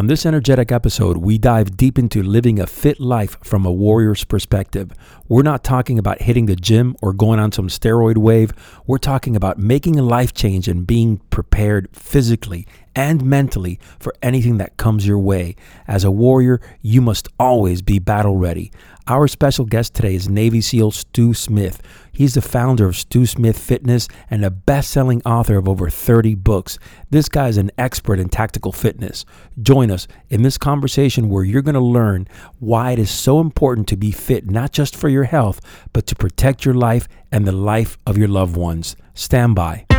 On this energetic episode, we dive deep into living a fit life from a warrior's perspective. We're not talking about hitting the gym or going on some steroid wave. We're talking about making a life change and being prepared physically and mentally for anything that comes your way. As a warrior, you must always be battle ready. Our special guest today is Navy SEAL Stew Smith. He's the founder of Stew Smith Fitness and a best selling author of over 30 books. This guy is an expert in tactical fitness. Join us in this conversation where you're going to learn why it is so important to be fit, not just for your health, but to protect your life and the life of your loved ones. Stand by.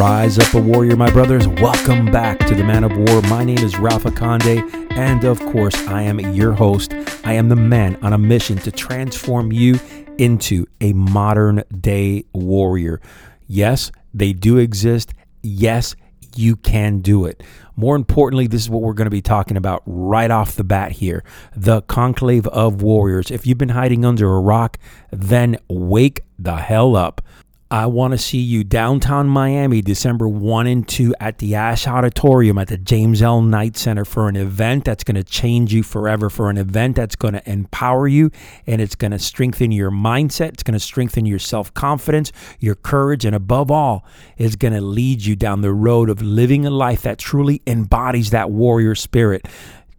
Rise up a warrior, my brothers. Welcome back to the Man of War. My name is Rafa Conde, and of course, I am your host. I am the man on a mission to transform you into a modern day warrior. Yes, they do exist. Yes, you can do it. More importantly, this is what we're going to be talking about right off the bat here the conclave of warriors. If you've been hiding under a rock, then wake the hell up. I want to see you downtown Miami, December 1 and 2 at the Ashe Auditorium at the James L. Knight Center for an event that's going to change you forever, for an event that's going to empower you and it's going to strengthen your mindset. It's going to strengthen your self confidence, your courage, and above all, is going to lead you down the road of living a life that truly embodies that warrior spirit.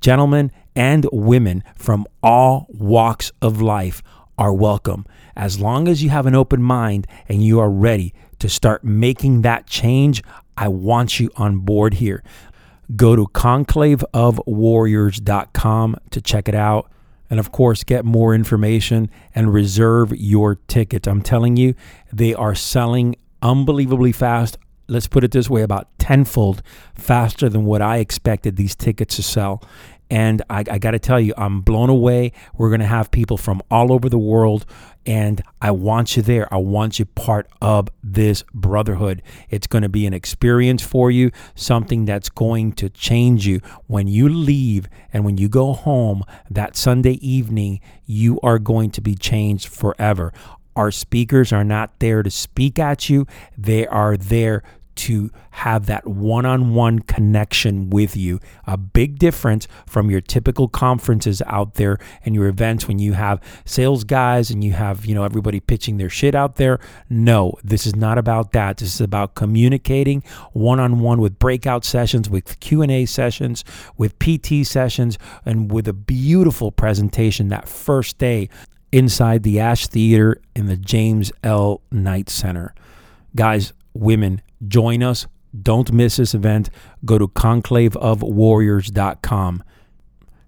Gentlemen and women from all walks of life are welcome as long as you have an open mind and you are ready to start making that change, I want you on board here. Go to conclaveofwarriors.com to check it out. And of course, get more information and reserve your ticket. I'm telling you, they are selling unbelievably fast. Let's put it this way about tenfold faster than what I expected these tickets to sell. And I, I got to tell you, I'm blown away. We're going to have people from all over the world, and I want you there. I want you part of this brotherhood. It's going to be an experience for you, something that's going to change you. When you leave and when you go home that Sunday evening, you are going to be changed forever. Our speakers are not there to speak at you, they are there to have that one on one connection with you. A big difference from your typical conferences out there and your events when you have sales guys and you have, you know, everybody pitching their shit out there. No, this is not about that. This is about communicating one on one with breakout sessions, with Q&A sessions, with PT sessions and with a beautiful presentation that first day inside the Ashe Theater in the James L. Knight Center. Guys, women, join us. Don't miss this event. Go to conclaveofwarriors.com.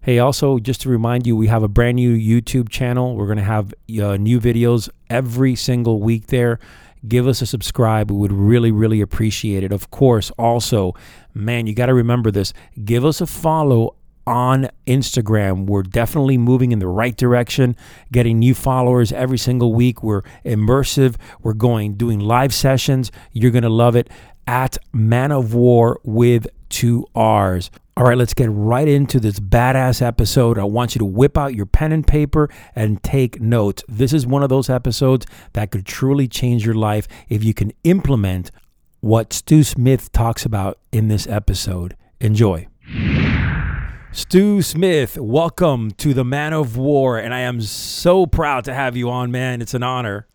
Hey, also, just to remind you, we have a brand new YouTube channel. We're going to have uh, new videos every single week there. Give us a subscribe. We would really, really appreciate it. Of course, also, man, you got to remember this. Give us a follow on Instagram. We're definitely moving in the right direction, getting new followers every single week. We're immersive. We're going doing live sessions. You're going to love it at Man of War with two R's. All right, let's get right into this badass episode. I want you to whip out your pen and paper and take notes. This is one of those episodes that could truly change your life if you can implement what Stew Smith talks about in this episode. Enjoy. Stew Smith, welcome to the Man of War, and I am so proud to have you on, man. It's an honor.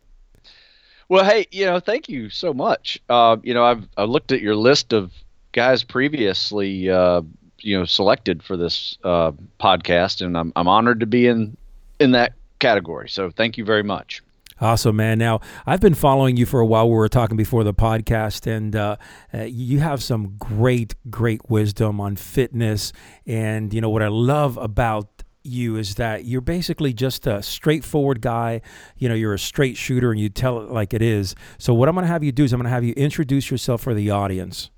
Well, hey, you know, thank you so much. Uh, you know, I've I looked at your list of guys previously, uh, you know, selected for this uh, podcast, and I'm I'm honored to be in in that category. So, thank you very much. Awesome, man. Now, I've been following you for a while. We were talking before the podcast, and uh, uh, you have some great, great wisdom on fitness. And, you know, what I love about you is that you're basically just a straightforward guy. You know, you're a straight shooter and you tell it like it is. So, what I'm going to have you do is I'm going to have you introduce yourself for the audience.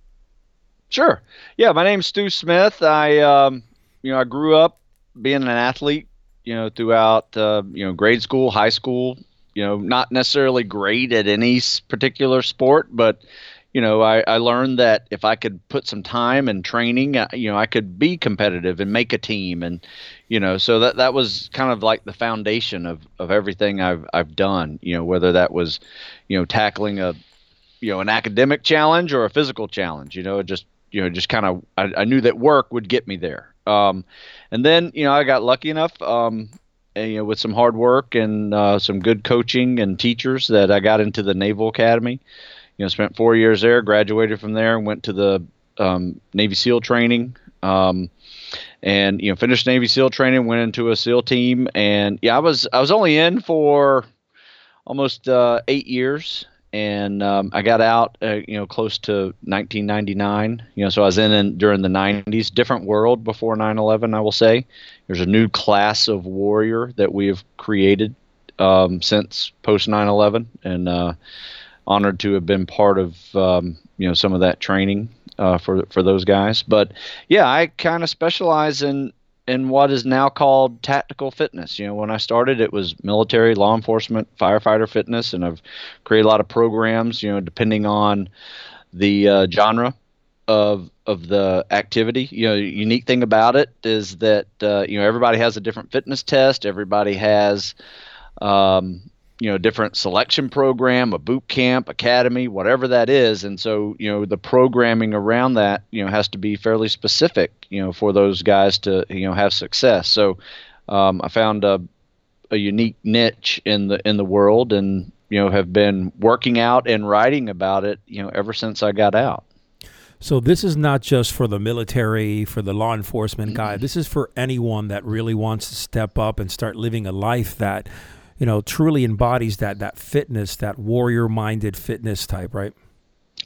Sure. Yeah, my name's Stew Smith. I, um, you know, I grew up being an athlete, you know, throughout, uh, you know, grade school, high school, you know, not necessarily great at any particular sport, but you know, I, I learned that if I could put some time and training, uh, you know, I could be competitive and make a team, and you know, so that that was kind of like the foundation of of everything I've I've done. You know, whether that was, you know, tackling a, you know, an academic challenge or a physical challenge. You know, just you know, just kind of I, I knew that work would get me there. Um, and then you know, I got lucky enough. Um, you know, with some hard work and uh, some good coaching and teachers, that I got into the Naval Academy. You know, spent four years there, graduated from there, went to the um, Navy SEAL training, um, and you know, finished Navy SEAL training, went into a SEAL team, and yeah, I was I was only in for almost uh, eight years, and um, I got out, uh, you know, close to 1999. You know, so I was in, in during the 90s, different world before 9/11. I will say, there's a new class of warrior that we have created um, since post 9/11, and uh, honored to have been part of um, you know some of that training uh, for for those guys. But yeah, I kind of specialize in in what is now called tactical fitness. You know, when I started, it was military, law enforcement, firefighter fitness, and I've created a lot of programs. You know, depending on the uh, genre of of the activity. You know, unique thing about it is that uh, you know everybody has a different fitness test. Everybody has um, you know different selection program a boot camp academy whatever that is. And so you know the programming around that you know has to be fairly specific you know for those guys to you know have success. So um, i found a, a unique niche in the in the world and you know have been working out and writing about it you know ever since i got out. So this is not just for the military, for the law enforcement guy. This is for anyone that really wants to step up and start living a life that you know, truly embodies that that fitness, that warrior minded fitness type, right?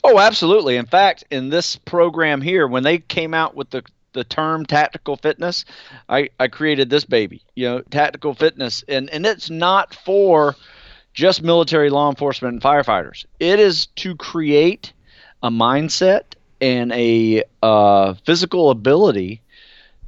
Oh, absolutely. In fact, in this program here, when they came out with the the term tactical fitness, I, I created this baby, you know, tactical fitness. And, and it's not for just military law enforcement and firefighters. It is to create a mindset and a uh, physical ability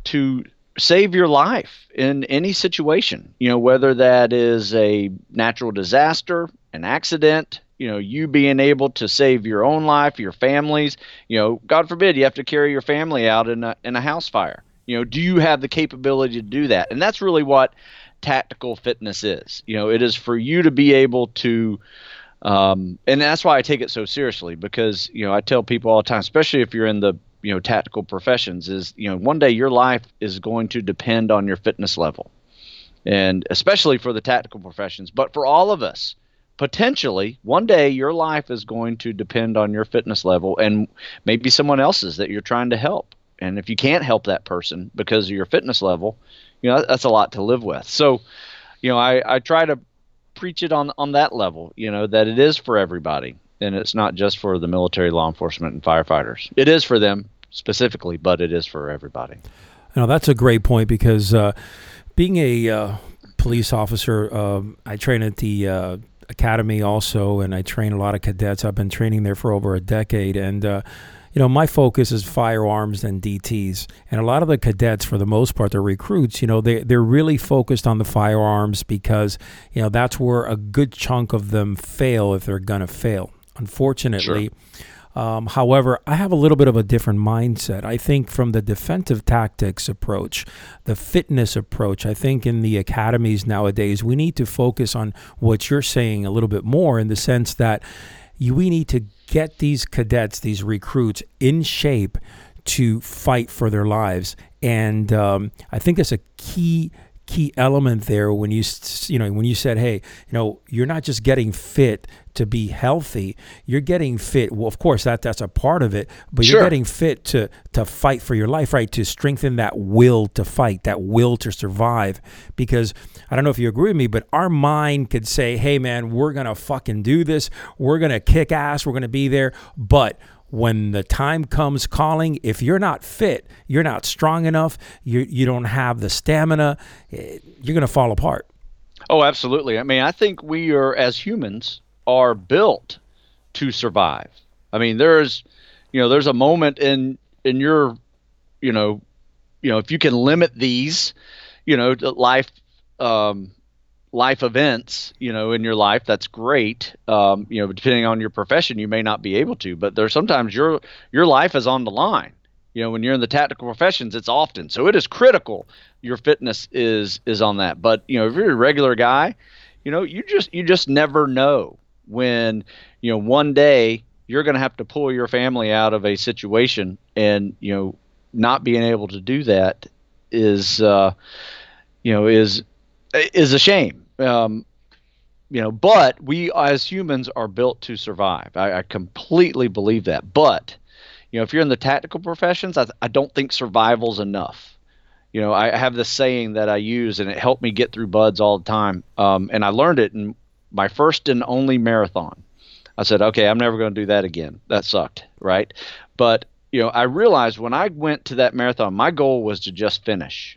to save your life in any situation. You know, whether that is a natural disaster, an accident, you know, you being able to save your own life, your family's, you know, God forbid you have to carry your family out in a in a house fire. You know, do you have the capability to do that? And that's really what tactical fitness is. You know, it is for you to be able to um, and that's why I take it so seriously because you know I tell people all the time, especially if you're in the you know tactical professions is you know one day your life is going to depend on your fitness level. And especially for the tactical professions but for all of us potentially one day your life is going to depend on your fitness level and maybe someone else's that you're trying to help. And if you can't help that person because of your fitness level you know that's a lot to live with. So you know i, I try to preach it on on that level you know that it is for everybody and it's not just for the military law enforcement and firefighters it is for them specifically, but it is for everybody. Now that's a great point because uh, being a uh, police officer, uh, I train at the uh, academy also, and I train a lot of cadets. I've been training there for over a decade, and uh, you know my focus is firearms and DTS, and a lot of the cadets, for the most part, they're recruits. You know they they're really focused on the firearms because you know that's where a good chunk of them fail if they're gonna fail. Unfortunately. Sure um, however, I have a little bit of a different mindset. I think from the defensive tactics approach, the fitness approach, I think in the academies nowadays, we need to focus on what you're saying a little bit more in the sense that you, we need to get these cadets, these recruits in shape to fight for their lives. And um, I think that's a key key element there when you you know when you said hey you know you're not just getting fit to be healthy you're getting fit well of course that that's a part of it but sure. you're getting fit to to fight for your life right? To strengthen that will to fight that will to survive. Because I don't know if you agree with me but our mind could say hey man we're going to fucking do this. We're going to kick ass. We're going to be there. But when the time comes calling, if you're not fit, you're not strong enough, you, you don't have the stamina, eh, you're going to fall apart. Oh, absolutely. I mean, I think we are, as humans, are built to survive. I mean, there's, you know, there's a moment in, in your, you know, you know, if you can limit these, you know, life, um, life events, you know, in your life, that's great. Um, you know, depending on your profession, you may not be able to, but there's sometimes your your life is on the line. You know, when you're in the tactical professions, it's often so it is critical. Your fitness is is on that. But you know, if you're a regular guy, you know, you just you just never know when you know one day you're going to have to pull your family out of a situation, and you know, not being able to do that is uh, you know is is a shame. Um, you know, but we as humans are built to survive. I, I, completely believe that. But you know, if you're in the tactical professions, I, I don't think survival's enough. You know, I have this saying that I use, and it helped me get through BUD/S all the time. Um, and I learned it in my first and only marathon. I said, okay, I'm never going to do that again. That sucked, right? But you know, I realized when I went to that marathon, my goal was to just finish,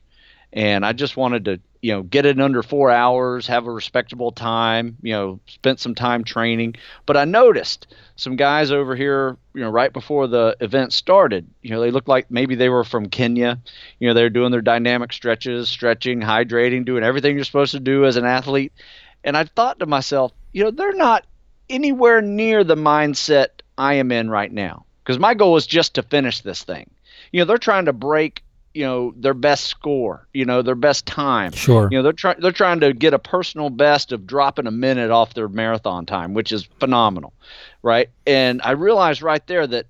and I just wanted to you know get it under four hours have a respectable time you know spent some time training. But i noticed some guys over here you know right before the event started you know they looked like maybe they were from kenya. You know they're doing their dynamic stretches stretching hydrating doing everything you're supposed to do as an athlete. And i thought to myself you know they're not anywhere near the mindset i am in right now because my goal is just to finish this thing. You know they're trying to break you know their best score, you know their best time. Sure. You know they're trying they're trying to get a personal best of dropping a minute off their marathon time, which is phenomenal, right? And I realized right there that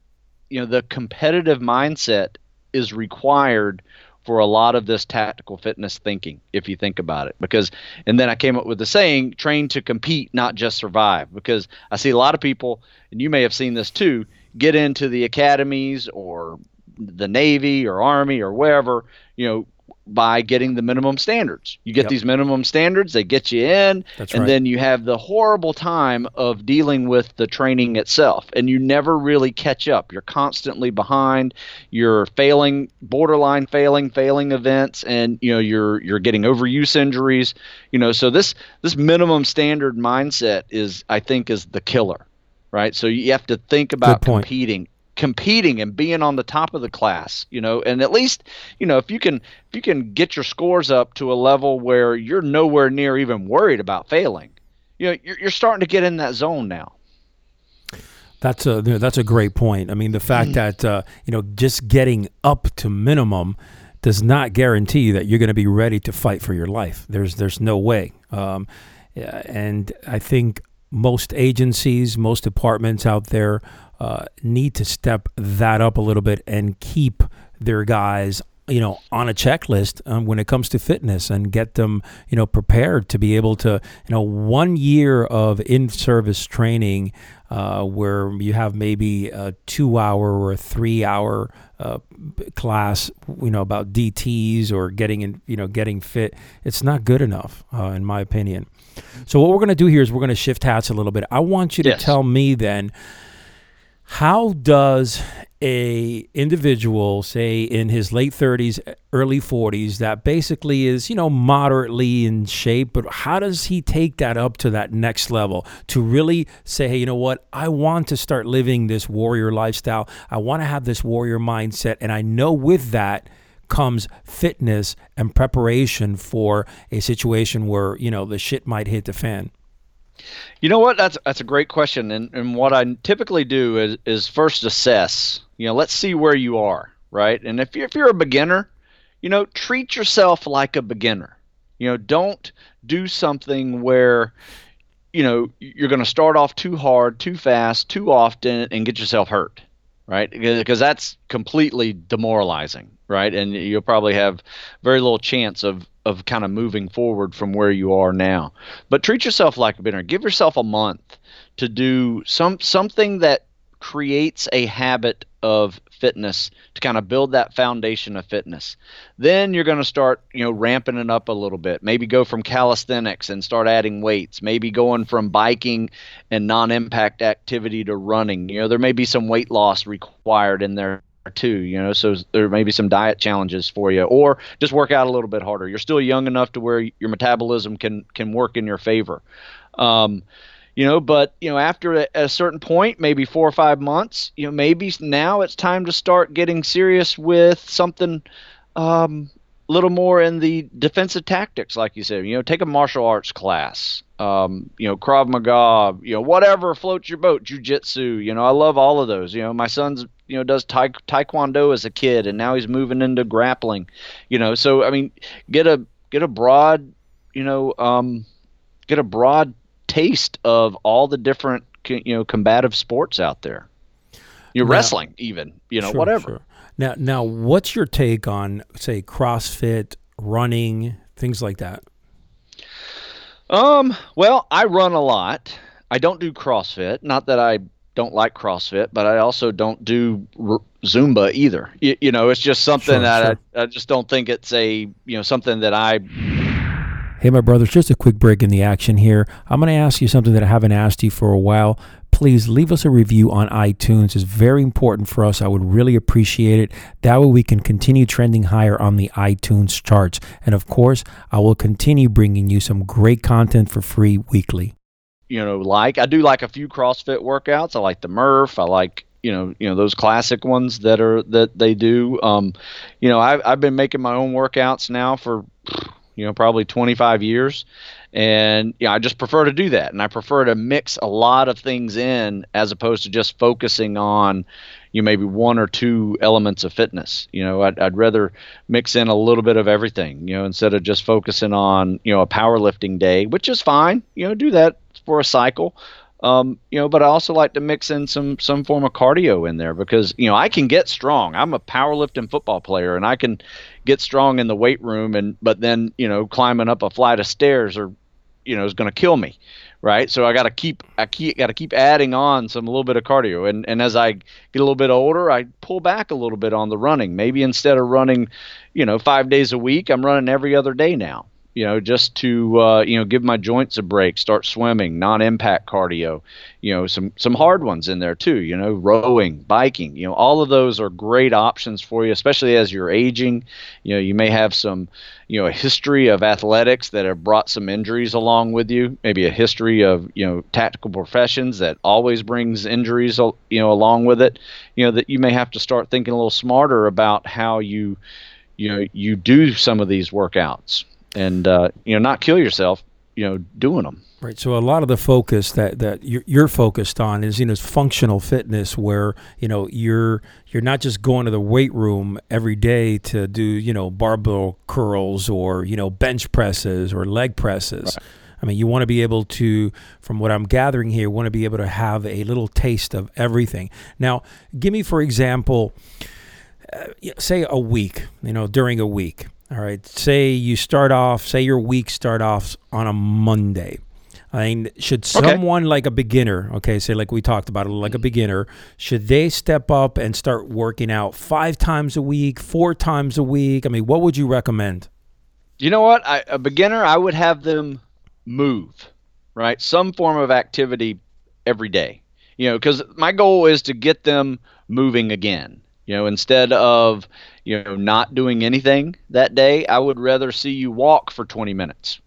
you know the competitive mindset is required for a lot of this tactical fitness thinking if you think about it because and then i came up with the saying train to compete not just survive because i see a lot of people and you may have seen this too get into the academies or the Navy or Army or wherever, you know, by getting the minimum standards. You get yep. these minimum standards, they get you in, That's and right. then you have the horrible time of dealing with the training itself, and you never really catch up. You're constantly behind. You're failing, borderline failing, failing events, and you know you're you're getting overuse injuries. You know, so this this minimum standard mindset is, I think, is the killer, right? So you have to think about competing competing and being on the top of the class you know and at least you know if you can if you can get your scores up to a level where you're nowhere near even worried about failing you know you're, you're starting to get in that zone now. That's a that's a great point. I mean the fact mm. that uh, you know just getting up to minimum does not guarantee that you're going to be ready to fight for your life. There's there's no way. Um, and i think most agencies most departments out there uh, need to step that up a little bit and keep their guys you know on a checklist um, when it comes to fitness and get them you know prepared to be able to you know one year of in-service training uh, where you have maybe a two-hour or a three-hour uh, class you know about DTS or getting in you know getting fit it's not good enough uh, in my opinion so what we're going to do here is we're going to shift hats a little bit I want you to yes. tell me then how does a individual say in his late 30s early 40s that basically is you know moderately in shape but how does he take that up to that next level to really say hey you know what? I want to start living this warrior lifestyle. I want to have this warrior mindset and i know with that comes fitness and preparation for a situation where you know the shit might hit the fan you know what? That's that's a great question, and and what I typically do is is first assess. You know, let's see where you are, right? And if you're, if you're a beginner, you know, treat yourself like a beginner. You know, don't do something where you know you're going to start off too hard, too fast, too often, and get yourself hurt, right? Because that's completely demoralizing, right? And you'll probably have very little chance of of kind of moving forward from where you are now. But treat yourself like a beginner. Give yourself a month to do some something that creates a habit of fitness to kind of build that foundation of fitness. Then you're going to start, you know, ramping it up a little bit. Maybe go from calisthenics and start adding weights. Maybe going from biking and non-impact activity to running. You know, there may be some weight loss required in there too you know so there may be some diet challenges for you or just work out a little bit harder you're still young enough to where your metabolism can can work in your favor um, you know but you know after a, a, certain point maybe four or five months you know maybe now it's time to start getting serious with something um, a little more in the defensive tactics, like you said. You know, take a martial arts class. Um, you know, Krav Maga. You know, whatever floats your boat. Jiu-Jitsu. You know, I love all of those. You know, my son's you know does ta- taekwondo as a kid, and now he's moving into grappling. You know, so I mean, get a get a broad, you know, um, get a broad taste of all the different you know combative sports out there. You're now, wrestling, even you know, sure, whatever. Sure. Now, now, what's your take on, say, CrossFit, running, things like that? Um. Well, I run a lot. I don't do CrossFit. Not that I don't like CrossFit, but I also don't do r- Zumba either. You, you, know, it's just something sure, that sure. I, I just don't think it's a you know something that I Hey, my brothers, just a quick break in the action here. I'm going to ask you something that I haven't asked you for a while. Please leave us a review on iTunes. It's very important for us. I would really appreciate it. That way we can continue trending higher on the iTunes charts. And of course, I will continue bringing you some great content for free weekly. You know, like I do like a few CrossFit workouts. I like the Murph. I like you know you know those classic ones that are that they do. Um, you know, I've I've been making my own workouts now for you know, probably 25 years. And you know, I just prefer to do that. And I prefer to mix a lot of things in as opposed to just focusing on, you know, maybe one or two elements of fitness. You know, I'd, I'd rather mix in a little bit of everything, you know, instead of just focusing on, you know, a powerlifting day, which is fine. You know, do that for a cycle. Um, you know, but I also like to mix in some some form of cardio in there because you know I can get strong. I'm a powerlifting football player, and I can get strong in the weight room, and but then you know climbing up a flight of stairs or you know is going to kill me, right? So I got to keep I keep got to keep adding on some a little bit of cardio, and and as I get a little bit older, I pull back a little bit on the running. Maybe instead of running, you know, five days a week, I'm running every other day now you know, just to uh, you know give my joints a break, start swimming, non-impact cardio, you know, some some hard ones in there too, you know, rowing, biking, you know, all of those are great options for you, especially as you're aging. You know, you may have some, you know, a history of athletics that have brought some injuries along with you, maybe a history of, you know, tactical professions that always brings injuries, you know, along with it, you know, that you may have to start thinking a little smarter about how you you know you do some of these workouts and uh, you know not kill yourself you know doing them right so a lot of the focus that that you're, you're focused on is you know functional fitness where you know you're you're not just going to the weight room every day to do you know barbell curls or you know bench presses or leg presses right. I mean, you want to be able to, from what I'm gathering here, want to be able to have a little taste of everything. Now, give me, for example, uh, say a week, you know, during a week all right. Say you start off, say your week start off on a Monday. I mean, should someone okay. like a beginner, okay, say like we talked about, like a mm. beginner, should they step up and start working out five times a week, four times a week? I mean, what would you recommend? You know what? I, a beginner, I would have them move, right? Some form of activity every day. You know, because my goal is to get them moving again. You know, instead of you know not doing anything that day, I would rather see you walk for 20 minutes,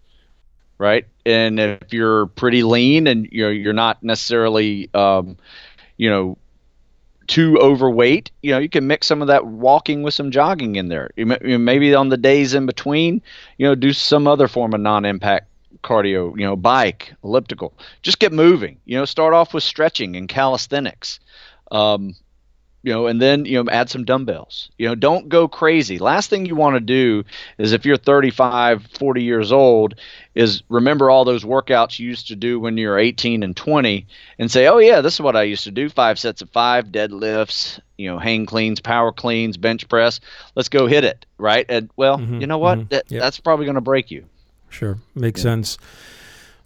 right? And if you're pretty lean and you're you're not necessarily um, you know too overweight, you know, you can mix some of that walking with some jogging in there. You maybe on the days in between, you know, do some other form of non-impact cardio, you know, bike, elliptical. Just get moving. You know, start off with stretching and calisthenics. Um, you know, and then you know add some dumbbells. You know, don't go crazy. Last thing you want to do is if you're 35, 40 years old, is remember all those workouts you used to do when you were 18 and 20, and say, oh yeah, this is what I used to do: five sets of five, deadlifts, you know, hang cleans, power cleans, bench press. Let's go hit it, right? And well, mm-hmm, you know what? Mm-hmm, that, yep. That's probably going to break you. Sure, makes yeah. sense.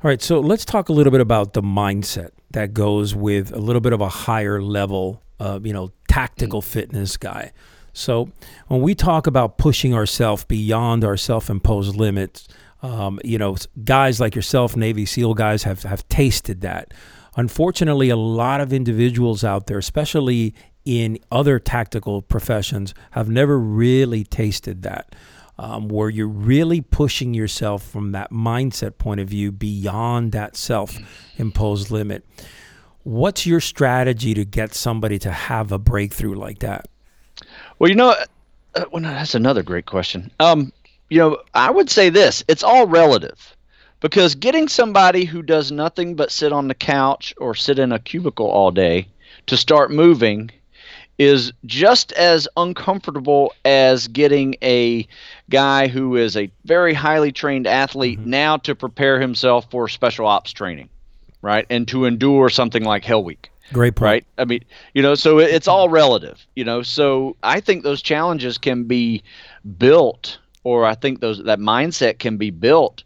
All right, so let's talk a little bit about the mindset that goes with a little bit of a higher level uh, you know, tactical fitness guy. So when we talk about pushing ourselves beyond our self-imposed limits, um, you know, guys like yourself, Navy SEAL guys, have have tasted that. Unfortunately, a lot of individuals out there, especially in other tactical professions, have never really tasted that. Um, where you're really pushing yourself from that mindset point of view beyond that self imposed limit. What's your strategy to get somebody to have a breakthrough like that? Well, you know, uh, well, that's another great question. Um, you know, I would say this it's all relative because getting somebody who does nothing but sit on the couch or sit in a cubicle all day to start moving is just as uncomfortable as getting a guy who is a very highly trained athlete mm-hmm. now to prepare himself for special ops training, right? And to endure something like Hell Week. Great point. Right? I mean, you know, so it's all relative, you know. So I think those challenges can be built or I think those that mindset can be built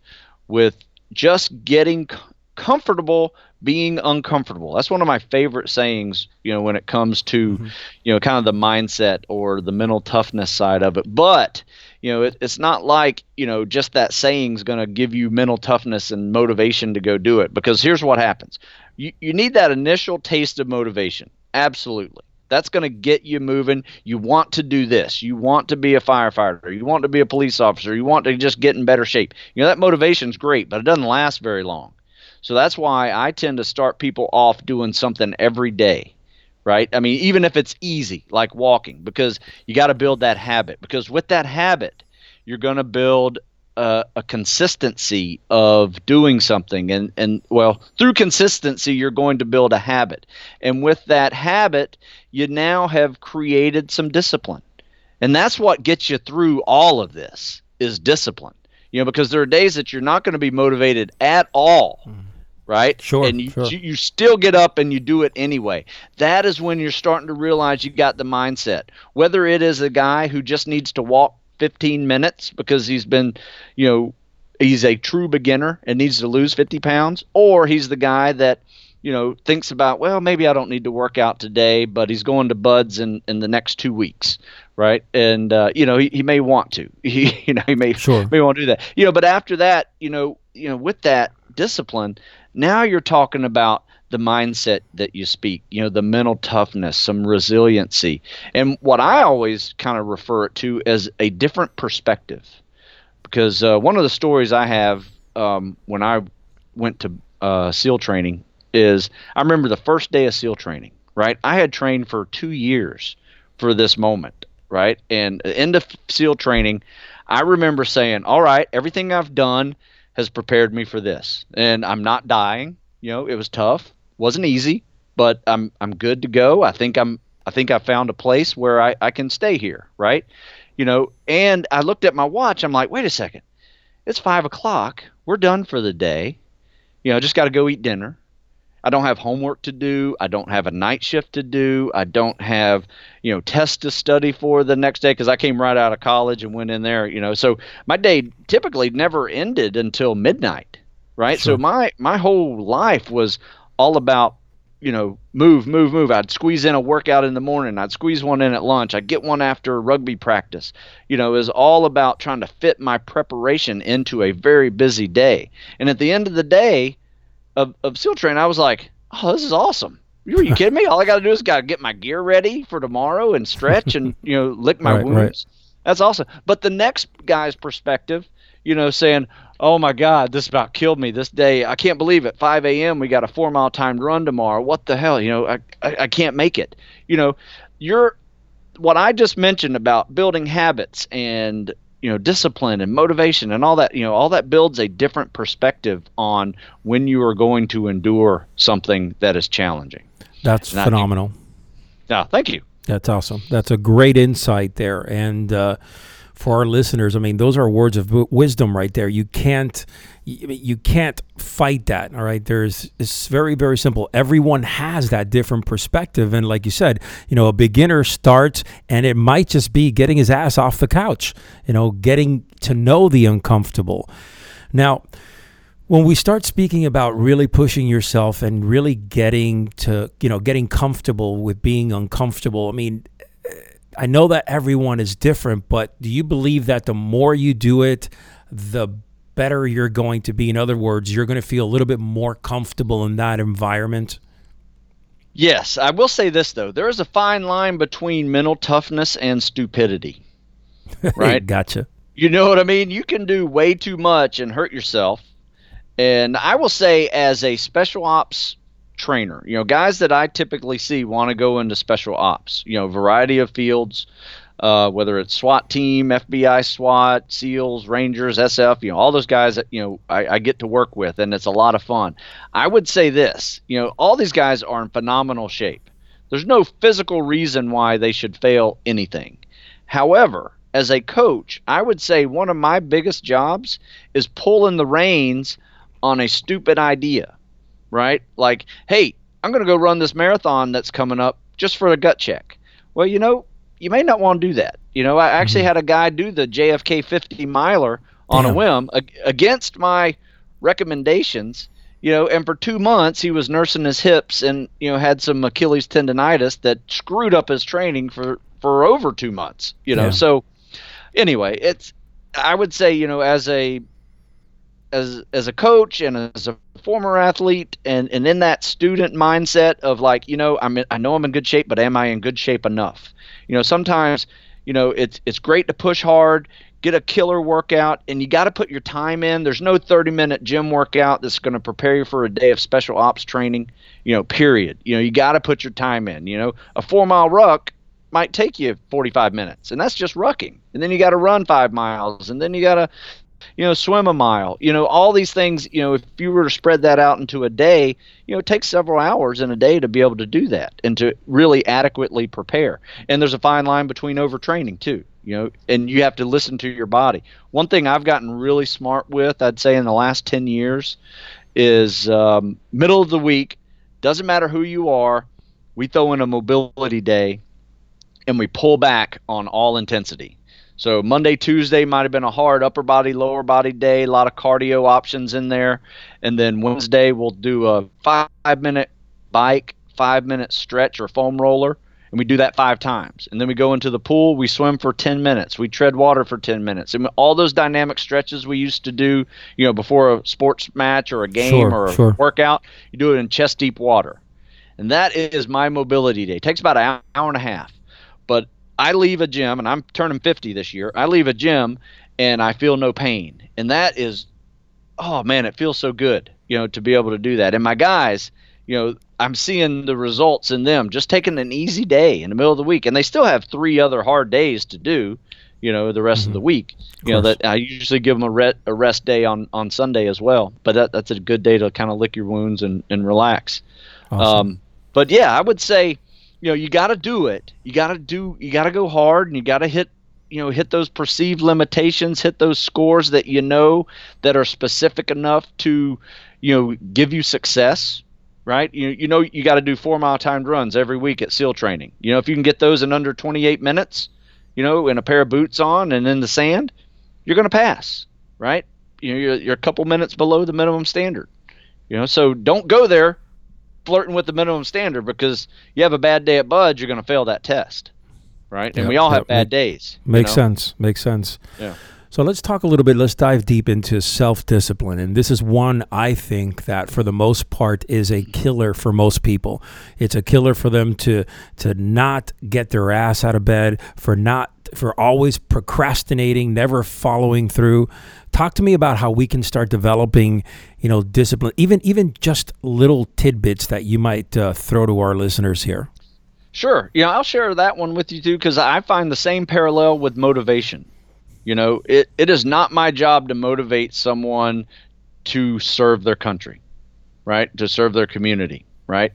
with just getting comfortable being uncomfortable. That's one of my favorite sayings, you know, when it comes to, mm-hmm. you know, kind of the mindset or the mental toughness side of it. But, you know, it, it's not like, you know, just that saying is going to give you mental toughness and motivation to go do it. Because here's what happens you, you need that initial taste of motivation. Absolutely. That's going to get you moving. You want to do this. You want to be a firefighter. You want to be a police officer. You want to just get in better shape. You know, that motivation's great, but it doesn't last very long. So that's why I tend to start people off doing something every day, right? I mean, even if it's easy, like walking, because you got to build that habit. Because with that habit, you're going to build a, a, consistency of doing something and and well through consistency you're going to build a habit and with that habit you now have created some discipline and that's what gets you through all of this is discipline you know because there are days that you're not going to be motivated at all mm right? Sure. And you, sure. you, still get up and you do it anyway. That is when you're starting to realize you've got the mindset. Whether it is a guy who just needs to walk 15 minutes because he's been, you know, he's a true beginner and needs to lose 50 pounds, or he's the guy that, you know, thinks about, well, maybe I don't need to work out today, but he's going to BUD/S in, in the next two weeks, right? And uh, you know, he, he may want to, he you know, he may sure. may want to do that, you know. But after that, you know, you know, with that discipline, now you're talking about the mindset that you speak, you know, the mental toughness, some resiliency. And what I always kind of refer it to as a different perspective. Because uh, one of the stories I have um, when I went to uh, SEAL training is I remember the first day of SEAL training, right? I had trained for two years for this moment, right? And end of SEAL training, I remember saying, All right, everything I've done has prepared me for this. And I'm not dying. You know, it was tough wasn't easy, but I'm I'm good to go. I think I'm I think I found a place where I, I can stay here, right? You know, and I looked at my watch. I'm like, wait a second, it's five o'clock. We're done for the day. You know, just got to go eat dinner. I don't have homework to do. I don't have a night shift to do. I don't have, you know, tests to study for the next day because I came right out of college and went in there, you know. So my day typically never ended until midnight, right? Sure. So my my whole life was all about you know, move, move, move. I'd squeeze in a workout in the morning. I'd squeeze one in at lunch. I'd get one after rugby practice. You know, it was all about trying to fit my preparation into a very busy day. And at the end of the day of, of SEAL Train, I was like, oh, this is awesome. you, are you kidding me? All I got to do is got to get my gear ready for tomorrow and stretch and, you know, lick my right, wounds. Right. That's awesome. But the next guy's perspective, you know, saying, oh my God, this about killed me this day. I can't believe it. 5 a.m. We got a four mile timed run tomorrow. What the hell? You know, I, I, I can't make it. You know, you're what I just mentioned about building habits and you know discipline and motivation and all that you know all that builds a different perspective on when you are going to endure something that is challenging. That's and phenomenal. Yeah thank you. That's awesome. That's a great insight there. And uh, for our listeners, I mean, those are words of wisdom right there. You can't you can't fight that. All right, there's it's very very simple. Everyone has that different perspective, and like you said, you know, a beginner starts, and it might just be getting his ass off the couch. You know, getting to know the uncomfortable. Now when we start speaking about really pushing yourself and really getting to you know getting comfortable with being uncomfortable i mean I know that everyone is different, but do you believe that the more you do it, the better you're going to be? In other words, you're going to feel a little bit more comfortable in that environment? Yes, I will say this though. There is a fine line between mental toughness and stupidity. Right? gotcha. You know what I mean? You can do way too much and hurt yourself. And I will say as a special ops trainer. You know, guys that I typically see want to go into special ops. You know, variety of fields. uh, whether it's SWAT team, FBI SWAT, SEALs, Rangers, SF, you know, all those guys that, you know, I, I get to work with, and it's a lot of fun. I would say this, you know, all these guys are in phenomenal shape. There's no physical reason why they should fail anything. However, as a coach, I would say one of my biggest jobs is pulling the reins on a stupid idea, right? Like, hey, I'm going to go run this marathon that's coming up just for a gut check. Well, you know, you may not want to do that. You know, I actually mm-hmm. had a guy do the JFK 50 miler on Damn. a whim against my recommendations. You know, and for two months he was nursing his hips and you know had some Achilles tendonitis that screwed up his training for for over two months. You know, so anyway, it's I would say you know as a as as a coach and as a former athlete and and in that student mindset of like you know I'm I know I'm in good shape but am I in good shape enough? You know sometimes you know it's it's great to push hard get a killer workout and you got to put your time in. There's no 30 minute gym workout that's going to prepare you for a day of special ops training you know period. You know you got to put your time in you know. A 4 mile ruck might take you 45 minutes and that's just rucking. And then you got to run 5 miles and then you got to you know, swim a mile. You know, all these things, you know, if you were to spread that out into a day, you know, it takes several hours in a day to be able to do that and to really adequately prepare. And there's a fine line between overtraining too, you know, and you have to listen to your body. One thing I've gotten really smart with, I'd say in the last 10 years, is um, middle of the week, doesn't matter who you are, we throw in a mobility day and we pull back on all intensity so Monday, Tuesday might have been a hard upper body, lower body day, a lot of cardio options in there. And then Wednesday we'll do a five minute bike, five minute stretch or foam roller. And we do that five times. And then we go into the pool, we swim for 10 minutes, we tread water for 10 minutes. And all those dynamic stretches we used to do, you know, before a sports match or a game sure, or a sure. workout, you do it in chest deep water. And that is my mobility day. It takes about an hour and a half. But I leave a gym, and I'm turning 50 this year. I leave a gym, and I feel no pain, and that is, oh man, it feels so good, you know, to be able to do that. And my guys, you know, I'm seeing the results in them just taking an easy day in the middle of the week, and they still have three other hard days to do, you know, the rest mm-hmm. of the mm-hmm. week. You know that I usually give them a, re- a rest day on on Sunday as well, but that, that's a good day to kind of lick your wounds and and relax. Awesome. Um, but yeah, I would say you know you got to do it. You got to do you got to go hard and you got to hit you know hit those perceived limitations hit those scores that you know that are specific enough to you know give you success right? You, you know you got to do four mile timed runs every week at seal training. You know if you can get those in under 28 minutes you know in a pair of boots on and in the sand you're going to pass right? You know you're, you're a couple minutes below the minimum standard. You know so don't go there flirting with the minimum standard because you have a bad day at BUD/S, you're going to fail that test, right? And we all have bad make, days. Makes you know? sense. Makes sense. Yeah. So let's talk a little bit. Let's dive deep into self discipline. And this is one I think that for the most part is a killer for most people. It's a killer for them to to not get their ass out of bed, for not for always procrastinating, never following through. Talk to me about how we can start developing, you know, discipline, even even just little tidbits that you might uh, throw to our listeners here. Sure. Yeah, I'll share that one with you too because I find the same parallel with motivation. You know, it, it is not my job to motivate someone to serve their country, right? To serve their community, right?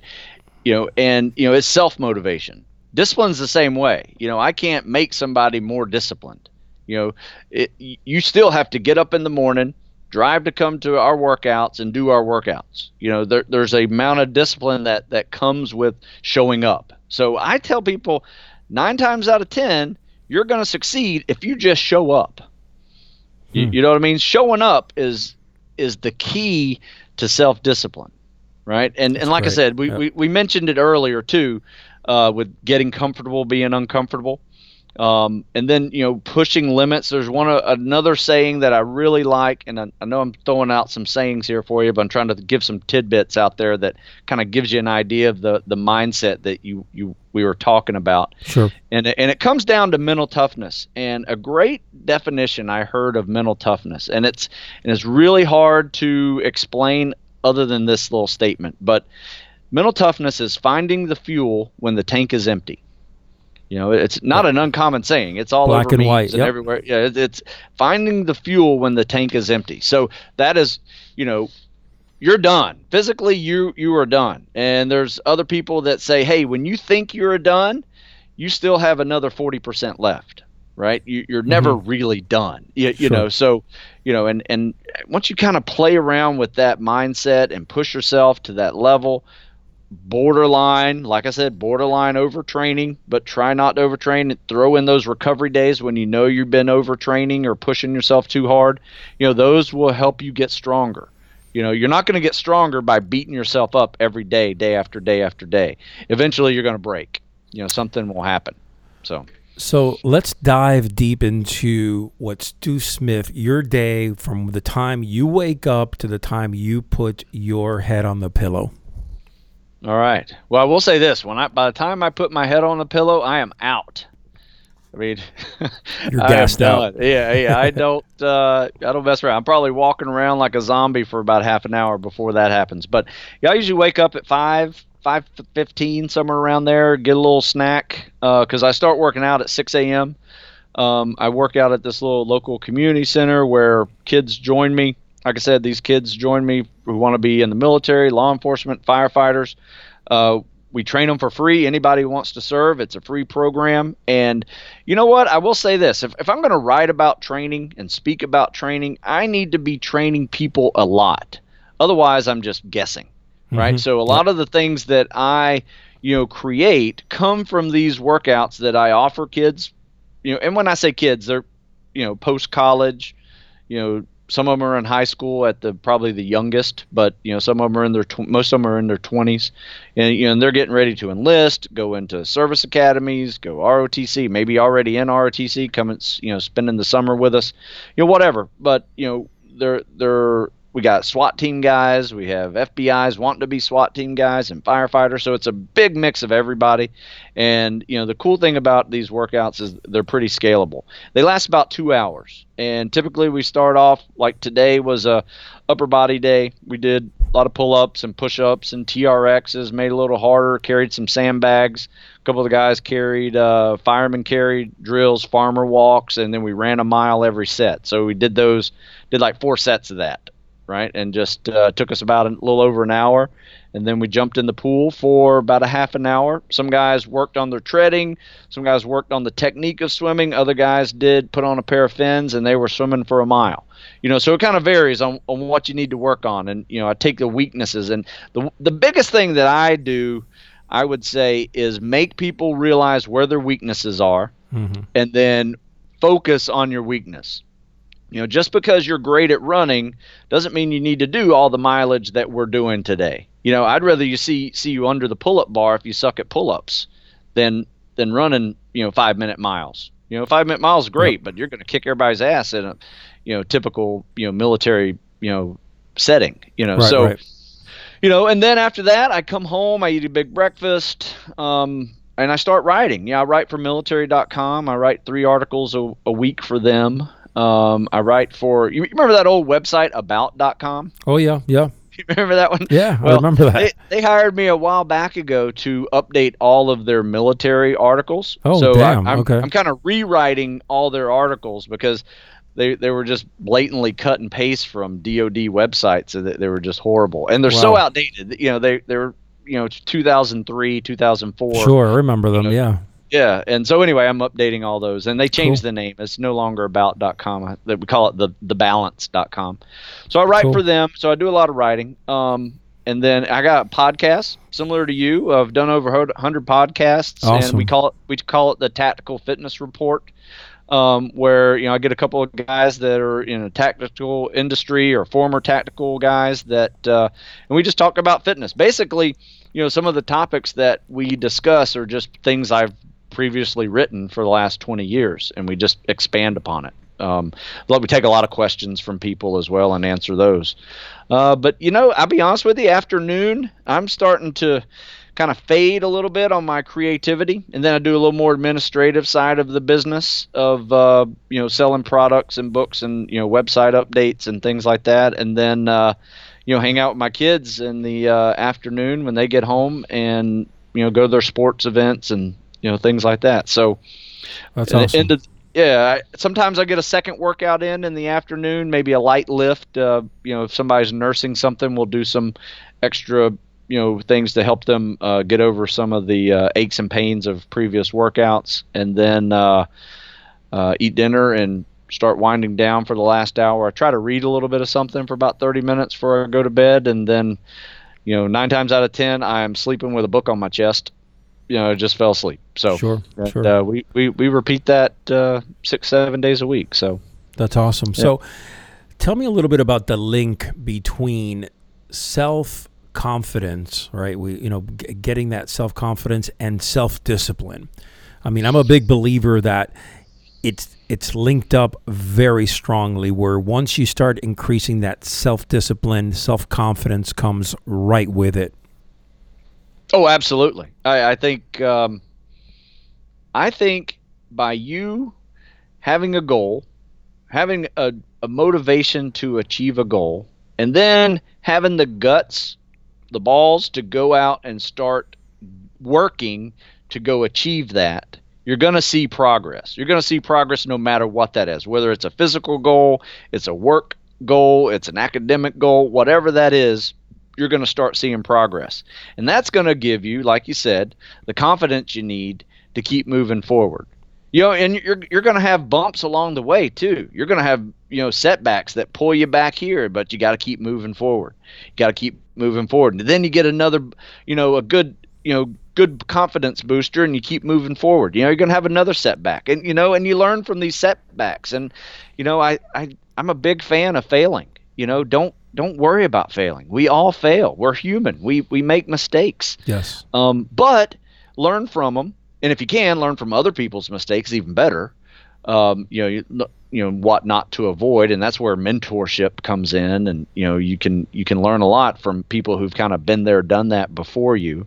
You know, and you know, it's self motivation. Discipline's the same way. You know, I can't make somebody more disciplined. You know, it, you still have to get up in the morning, drive to come to our workouts and do our workouts. You know, there, there's a amount of discipline that that comes with showing up. So I tell people, nine times out of ten, you're going to succeed if you just show up. Hmm. You, you know what I mean? Showing up is is the key to self discipline, right? And That's and like great. I said, we, yep. we we mentioned it earlier too, uh, with getting comfortable being uncomfortable. Um, and then you know pushing limits. There's one uh, another saying that I really like, and I, I, know I'm throwing out some sayings here for you, but I'm trying to give some tidbits out there that kind of gives you an idea of the the mindset that you you we were talking about. Sure. And and it comes down to mental toughness. And a great definition I heard of mental toughness, and it's and it's really hard to explain other than this little statement, but mental toughness is finding the fuel when the tank is empty You know, it's not an uncommon saying. It's all Black over and white, and yep. everywhere. Yeah, it, it's finding the fuel when the tank is empty. So that is, you know, you're done. Physically, you you are done. And there's other people that say, hey, when you think you're done, you still have another 40% left, right? You, you're never really done. You, you Mm-hmm. Sure. know, so you know, and and once you kind of play around with that mindset and push yourself to that level, borderline, like I said, borderline overtraining, but try not to overtrain. Throw in those recovery days when you know you've been overtraining or pushing yourself too hard. You know, those will help you get stronger. You know, you're not going to get stronger by beating yourself up every day, day after day after day. Eventually, you're going to break. You know, something will happen. So, So let's dive deep into what Stew Smith, your day from the time you wake up to the time you put your head on the pillow. All right. Well, I will say this: when I by the time I put my head on the pillow, I am out. I mean, You're gassed out. Yeah, yeah. I don't. Uh, I don't mess around. I'm probably walking around like a zombie for about half an hour before that happens. But yeah, I usually wake up at five, five fifteen, somewhere around there. Get a little snack because I start working out at six a.m. Um, I work out at this little local community center where kids join me. Like I said, these kids join me who want to be in the military, law enforcement, firefighters. Uh, we train them for free. Anybody who wants to serve, it's a free program. And you know what? I will say this if, if I'm going to write about training and speak about training, I need to be training people a lot. Otherwise, I'm just guessing, right? Mhm. So a lot of the things that I, you know, create come from these workouts that I offer kids. You know, and when I say kids, they're, you know, post college, you know, some of them are in high school at the probably the youngest, but you know some of them are in their tw- most of them are in their 20s, and you know and they're getting ready to enlist, go into service academies, go ROTC, maybe already in ROTC, coming you know spending the summer with us, you know whatever. But you know they're they're we got SWAT team guys, we have FBI's wanting to be SWAT team guys and firefighters, so it's a big mix of everybody. And you know the cool thing about these workouts is they're pretty scalable. They last about two hours, and typically we start off like today was a upper body day. We did a lot of pull ups and push ups and TRXs, made it a little harder. Carried some sandbags. A couple of the guys carried uh, firemen carried drills, farmer walks, and then we ran a mile every set. So we did those, did like four sets of that, right? And just uh, took us about a little over an hour. And then we jumped in the pool for about a half an hour. Some guys worked on their treading. Some guys worked on the technique of swimming. Other guys did put on a pair of fins and they were swimming for a mile. You know, so it kind of varies on, on what you need to work on. And, you know, I take the weaknesses. And the, the biggest thing that I do, I would say, is make people realize where their weaknesses are Mm-hmm. and then focus on your weakness. You know, just because you're great at running doesn't mean you need to do all the mileage that we're doing today. You know, I'd rather you see see you under the pull-up bar if you suck at pull-ups than than running, you know, 5-minute miles. You know, 5-minute miles is great, but you're going to kick everybody's ass in a, you know, typical, you know, military, you know, setting, you know. Right, so right. you know, and then after that, I come home, I eat a big breakfast, um, and I start writing. Yeah, I write for military.com. I write three articles a, a week for them. Um, I write for, you remember that old website, about.com? Oh yeah, yeah, You remember that one? yeah. I remember that. They, they hired me a while back ago to update all of their military articles. Oh, so damn, I, I'm, okay. I'm kind of rewriting all their articles because they, they were just blatantly cut and paste from DoD websites. So that they were just horrible, and they're so outdated. You know, they they were you know 2003, 2004. sure, I remember them. know, yeah. Yeah, and so anyway, I'm updating all those, and they changed Cool. the name. It's no longer about.com. That we call it the thebalance.com. So I write Cool. for them. So I do a lot of writing. Um, and then I got podcasts similar to you. I've done over 100 podcasts, and we call it we call it the Tactical Fitness Report. Um, where you know I get a couple of guys that are in a tactical industry or former tactical guys that, uh, and we just talk about fitness. Basically, you know, some of the topics that we discuss are just things I've previously written for the last 20 years, and we just expand upon it. Um, we take a lot of questions from people as well and answer those. Uh, but you know, I'll be honest with you. Afternoon, I'm starting to kind of fade a little bit on my creativity, and then I do a little more administrative side of the business of uh, you know selling products and books and you know website updates and things like that, and then uh, you know hang out with my kids in the uh, afternoon when they get home and you know go to their sports events and you know things like that. So that's awesome. The, yeah, I, sometimes I get a second workout in in the afternoon, maybe a light lift. Uh, you know, if somebody's nursing something, we'll do some extra you know things to help them uh, get over some of the uh, aches and pains of previous workouts, and then uh, uh, eat dinner and start winding down for the last hour. I try to read a little bit of something for about 30 minutes before I go to bed, and then you know nine times out of ten I am sleeping with a book on my chest. You know, I just fell asleep. So sure, sure. Uh, we, we we repeat that uh, six seven days a week. So that's awesome. Yeah. So tell me a little bit about the link between self confidence, right? We, you know, g- getting that self confidence and self discipline. I mean, I'm a big believer that it's it's linked up very strongly. Where once you start increasing that self discipline, self confidence comes right with it. Oh, absolutely. I, I think um, I think by you having a goal, having a, a motivation to achieve a goal, and then having the guts the balls to go out and start working to go achieve that, you're going to see progress. You're going to see progress no matter what that is, whether it's a physical goal, it's a work goal, it's an academic goal, whatever that is, you're going to start seeing progress. And that's going to give you, like you said, the confidence you need to keep moving forward. You know, and you're you're going to have bumps along the way too. You're going to have you know setbacks that pull you back here, but you got to keep moving forward. You got to keep moving forward. And then you get another, you know, a good, you know, good confidence booster and you keep moving forward. You know, you're going to have another setback. And you know, and you learn from these setbacks. And you know, I I I'm a big fan of failing. You know, don't don't worry about failing. We all fail. We're human. We we make mistakes. Yes. Um, but learn from them, and if you can, learn from other people's mistakes. Even better. Um, you know, you, you know what not to avoid and that's where mentorship comes in and you know you can you can learn a lot from people who've kind of been there done that before you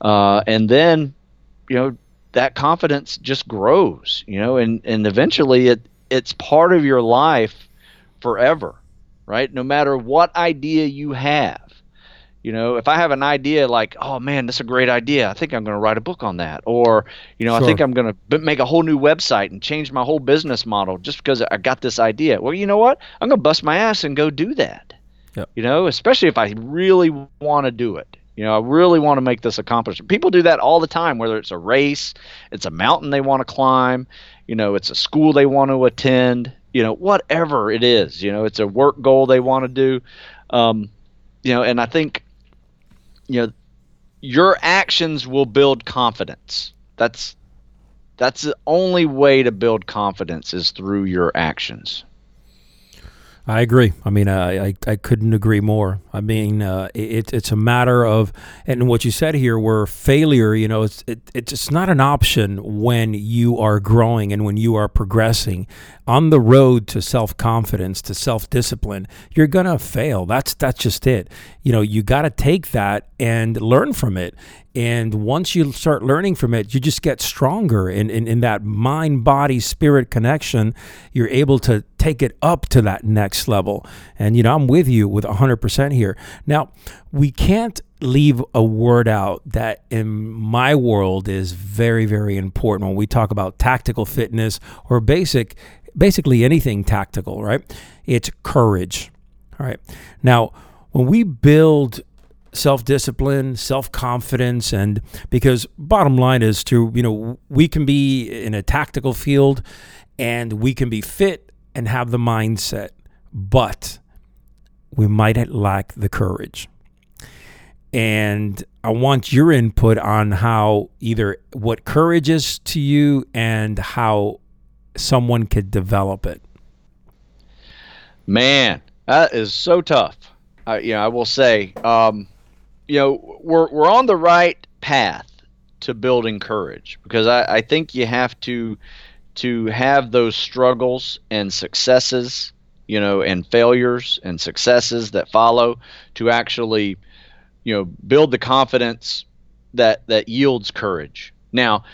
uh, and then you know that confidence just grows you know and and eventually it it's part of your life forever right no matter what idea you have you know, if I have an idea like, oh man, that's a great idea. I think I'm going to write a book on that. Or, you know, sure. I think I'm going to make a whole new website and change my whole business model just because I got this idea. Well, you know what? I'm going to bust my ass and go do that. Yep. You know, especially if I really want to do it. You know, I really want to make this accomplishment. People do that all the time, whether it's a race, it's a mountain they want to climb, you know, it's a school they want to attend, you know, whatever it is, you know, it's a work goal they want to do. Um, you know, and I think you know your actions will build confidence that's that's the only way to build confidence is through your actions I agree. I mean, I, I, I couldn't agree more. I mean, uh, it, it's a matter of, and what you said here, where failure, you know, it's it, it's not an option when you are growing and when you are progressing on the road to self confidence, to self discipline. You're gonna fail. That's that's just it. You know, you got to take that and learn from it. And once you start learning from it, you just get stronger in, in, in that mind, body, spirit connection. You're able to take it up to that next level. And, you know, I'm with you with 100% here. Now, we can't leave a word out that in my world is very, very important when we talk about tactical fitness or basic, basically anything tactical, right? It's courage. All right. Now, when we build self discipline, self confidence, and because bottom line is to, you know, we can be in a tactical field and we can be fit and have the mindset, but we might lack the courage. And I want your input on how either what courage is to you and how someone could develop it. Man, that is so tough. Uh, you know, I will say, um, you know, we're we're on the right path to building courage because I, I think you have to to have those struggles and successes, you know, and failures and successes that follow to actually, you know, build the confidence that that yields courage. Now,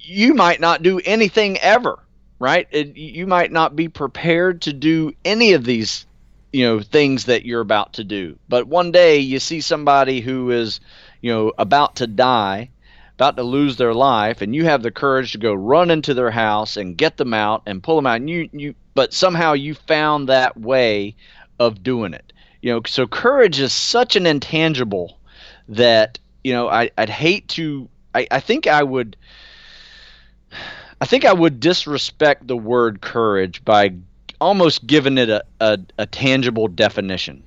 you might not do anything ever, right? It, you might not be prepared to do any of these you know things that you're about to do. But one day you see somebody who is you know about to die about to lose their life and you have the courage to go run into their house and get them out and pull them out. And you you but somehow you found that way of doing it. You know so courage is such an intangible that you know I, i'd hate to I, I think i would i think i would disrespect the word courage by almost giving it a, a, a tangible definition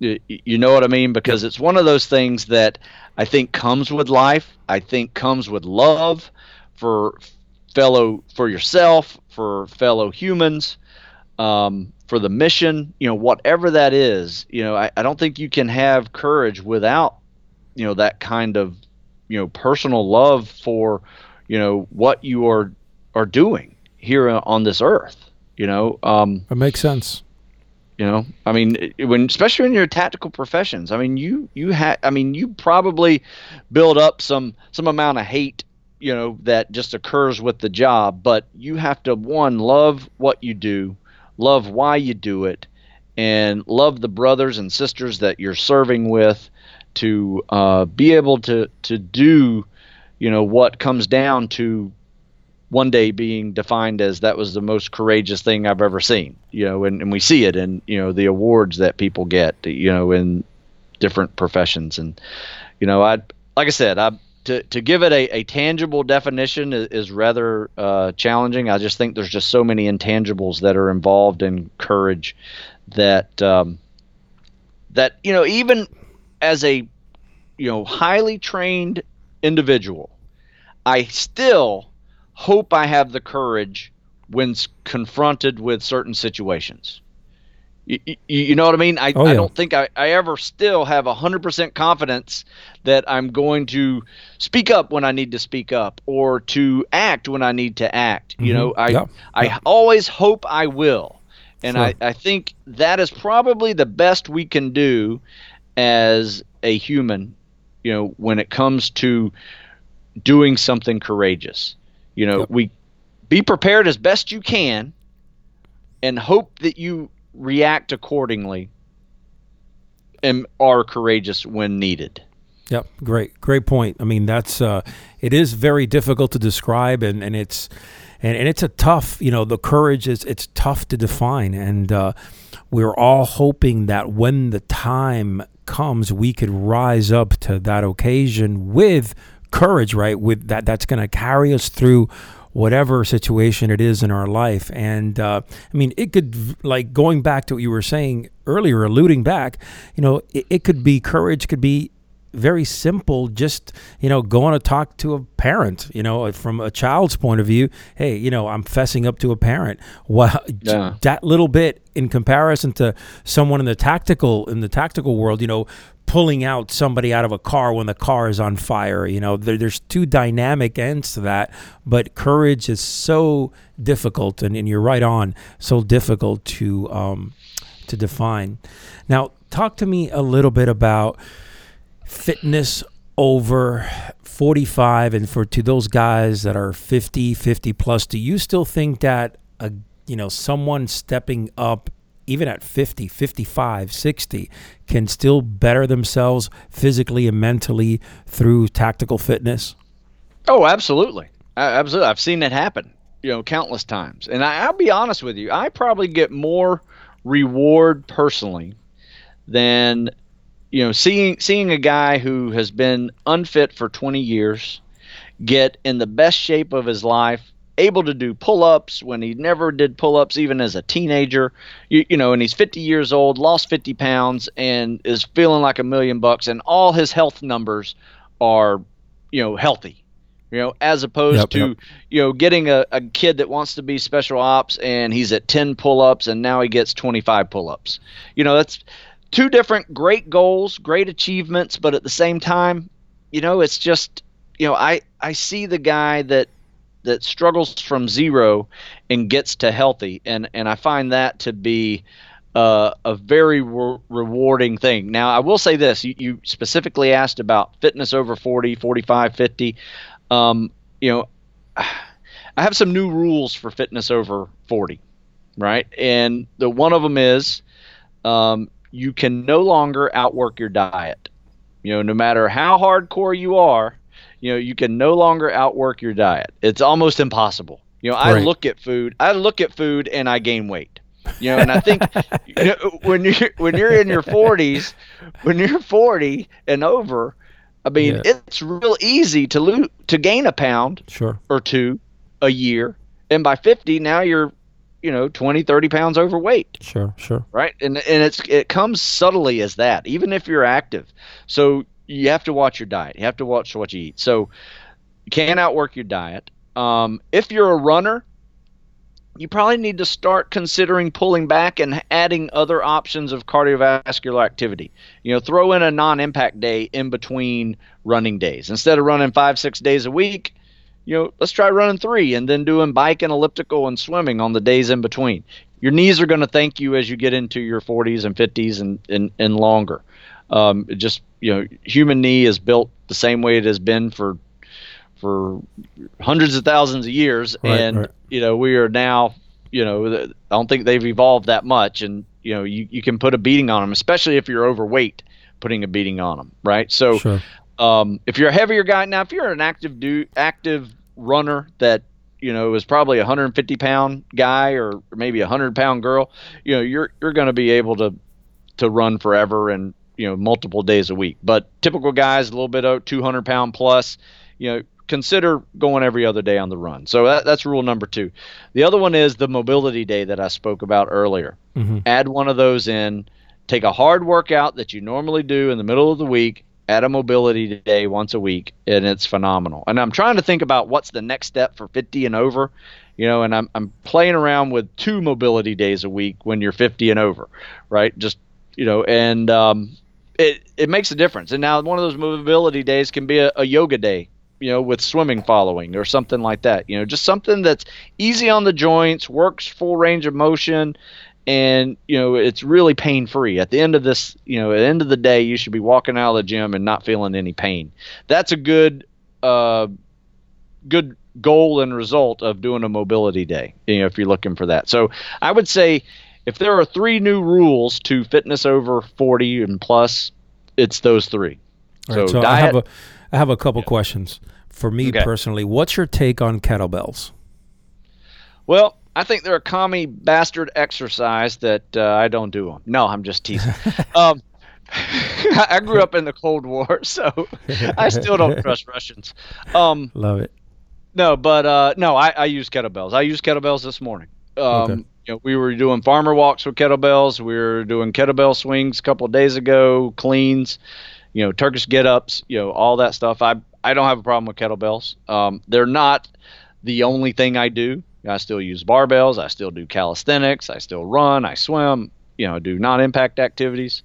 you, you know what i mean because it's one of those things that I think comes with life. I think comes with love for fellow for yourself, for fellow humans, um, for the mission. You know, whatever that is. You know, I, I don't think you can have courage without you know that kind of you know personal love for you know what you are are doing here on this earth. You know, um, it makes sense. You know, I mean, when especially in your tactical professions, I mean, you you had, I mean, you probably build up some some amount of hate, you know, that just occurs with the job. But you have to one love what you do, love why you do it, and love the brothers and sisters that you're serving with, to uh, be able to to do, you know, what comes down to one day being defined as that was the most courageous thing I've ever seen. You know, and, and we see it in you know the awards that people get. You know, in different professions, and you know, I like I said, I to to give it a, a tangible definition is, is rather uh, challenging. I just think there's just so many intangibles that are involved in courage that um, that you know even as a you know highly trained individual, I still hope I have the courage when confronted with certain situations. You, you, you know what I mean? I, oh, yeah. I don't think I, I ever still have 100% confidence that I'm going to speak up when I need to speak up or to act when I need to act. Mm-hmm. You know, I, yeah. I yeah. always hope I will. And sure. I, I think that is probably the best we can do as a human, you know, when it comes to doing something courageous. You know, yep. we be prepared as best you can and hope that you react accordingly and are courageous when needed. Yep, great, great point. I mean, that's uh, it is very difficult to describe, and and it's and, and it's a tough, you know, the courage is it's tough to define, and uh, we're all hoping that when the time comes, we could rise up to that occasion with courage, right? With that, that's going to carry us through whatever situation it is in our life. And uh, I mean, it could, like going back to what you were saying earlier, alluding back, you know, it, it could be courage, could be very simple just you know going to talk to a parent you know from a child's point of view hey you know i'm fessing up to a parent well yeah. that little bit in comparison to someone in the tactical in the tactical world you know pulling out somebody out of a car when the car is on fire. You know, there, there's two dynamic ends to that, but courage is so difficult, and, and you're right on, so difficult to um, to define. Now, talk to me a little bit about fitness over 45 and for to those guys that are 50 50 plus do you still think that a you know someone stepping up even at 50, 55, 60, can still better themselves physically and mentally through tactical fitness? Oh, absolutely. Absolutely. I've seen it happen, you know, countless times. And I, will be honest with you, I probably get more reward personally than you know seeing seeing a guy who has been unfit for 20 years get in the best shape of his life able to do pull-ups when he never did pull-ups even as a teenager. You, you know and he's 50 years old lost 50 pounds and is feeling like a million bucks and all his health numbers are you know healthy. You know as opposed yep, to yep. you know getting a, a kid that wants to be special ops and he's at 10 pull-ups and now he gets 25 pull-ups. You know that's two different great goals great achievements but at the same time you know it's just you know i i see the guy that that struggles from zero and gets to healthy, and and I find that to be uh, a very re- rewarding thing. Now, I will say this: you, you, specifically asked about fitness over 40, 45, 50. Um, you know, I have some new rules for fitness over 40, right? And the one of them is um, you can no longer outwork your diet. You know, no matter how hardcore you are, you know, you can no longer outwork your diet. It's almost impossible. You know, I Right. look at food, I look at food and I gain weight. You know, and I think you know, when you're when you're in your 40s, when you're 40 and over, I mean, Yeah. it's real easy to lose to gain a pound Sure. or two a year, and by 50 now you're, you know, 20, 30 pounds overweight Sure. Sure. right and and it's it comes subtly as that even if you're active so you have to watch your diet. You have to watch what you eat. So you can't outwork your diet. Um, if you're a runner you probably need to start considering pulling back and adding other options of cardiovascular activity. You know throw in a non-impact day in between running days. Instead of running five six days a week you know let's try running three and then doing bike and elliptical and swimming on the days in between. Your knees are going to thank you as you get into your 40s and 50s and and, and longer. Um, just you know, human knee is built the same way it has been for for hundreds of thousands of years, Right, and right. you know we are now you know I don't think they've evolved that much, and you know you, you can put a beating on them, especially if you're overweight, putting a beating on them, right? So Sure. um, if you're a heavier guy now, if you're an active do active runner that you know is probably a 150 pound guy or maybe a 100 pound girl, you know you're you're going to be able to to run forever and you know multiple days a week. But typical guys, a little bit of 200 pound plus, you know consider going every other day on the run. So that, that's rule number two. The other one is the mobility day that I spoke about earlier hmm add one of those in take a hard workout that you normally do in the middle of the week add a mobility day once a week and it's phenomenal and i'm trying to think about what's the next step for 50 and over you know and i'm, I'm playing around with two mobility days a week when you're 50 and over right just you know and um, it, it makes a difference. And now one of those mobility days can be a, a yoga day you know with swimming following or something like that you know just something that's easy on the joints works full range of motion and you know it's really pain free at the end of this you know at the end of the day you should be walking out of the gym and not feeling any pain. That's a good uh good goal and result of doing a mobility day you know if you're looking for that. So i would say if there are three new rules to fitness over 40 and plus it's those three All right, So so I have a diet- I have a couple questions for me Okay. personally. What's your take on kettlebells? Well, I think they're a commie bastard exercise that uh, I don't do them. No, I'm just teasing. um, I grew up in the Cold War, so I still don't trust Russians. Um, Love it. no, but uh, no, I, I use kettlebells. I used kettlebells this morning. Um, Okay. You know, we were doing farmer walks with kettlebells. We were doing kettlebell swings a couple of days ago, cleans, you know, Turkish get ups, you know, all that stuff. I I don't have a problem with kettlebells. Um, they're not the only thing I do. I still use barbells. I still do calisthenics. I still run. I swim. You know, do non-impact activities.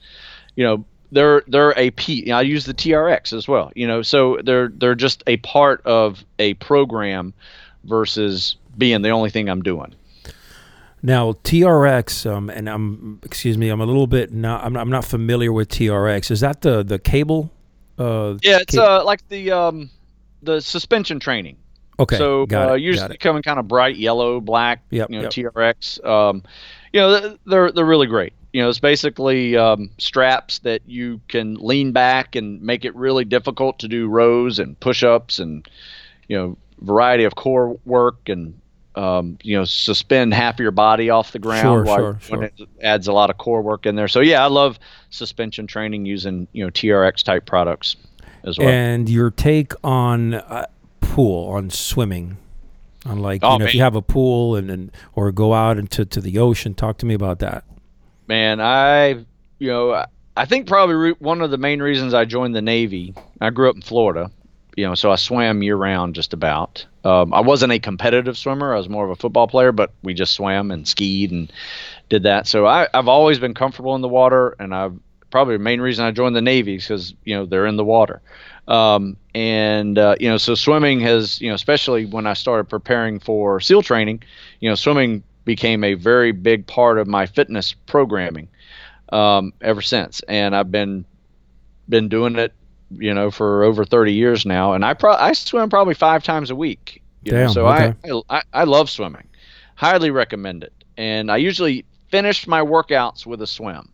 You know, they're they're a P. You know, I use the TRX as well. You know, so they're they're just a part of a program versus being the only thing I'm doing. Now TRX, um, and I'm excuse me, I'm a little bit not I'm, I'm not familiar with TRX. Is that the the cable? Uh, Yeah, it's ca- uh like the um the suspension training. okay. so got uh, it, usually coming kind of bright yellow, black. Yep, you know, yep. TRX. Um, you know, they're they're really great. You know, it's basically um, straps that you can lean back and make it really difficult to do rows and push-ups and you know variety of core work and um, you know suspend half of your body off the ground Sure, sure, when sure. it adds a lot of core work in there. So yeah, I love suspension training using you know TRX type products as well. And your take on uh, pool, on swimming, on like Oh, you know if you have a pool and, and or go out into to the ocean. Talk to me about that. Man, I you know I- I think probably one of the main reasons I joined the Navy. I grew up in Florida, you know, so I swam year round just about. Um, I wasn't a competitive swimmer. I was more of a football player, but we just swam and skied and did that. So I, I've always been comfortable in the water, and I've probably the main reason I joined the Navy is because you know they're in the water. Um, and uh, you know, so swimming has you know, especially when I started preparing for SEAL training, you know, swimming became a very big part of my fitness programming um, ever since, and I've been been doing it, you know, for over 30 years now, and I pro- I swim probably five times a week. You know, so okay. I, I I love swimming, highly recommend it, and I usually finish my workouts with a swim.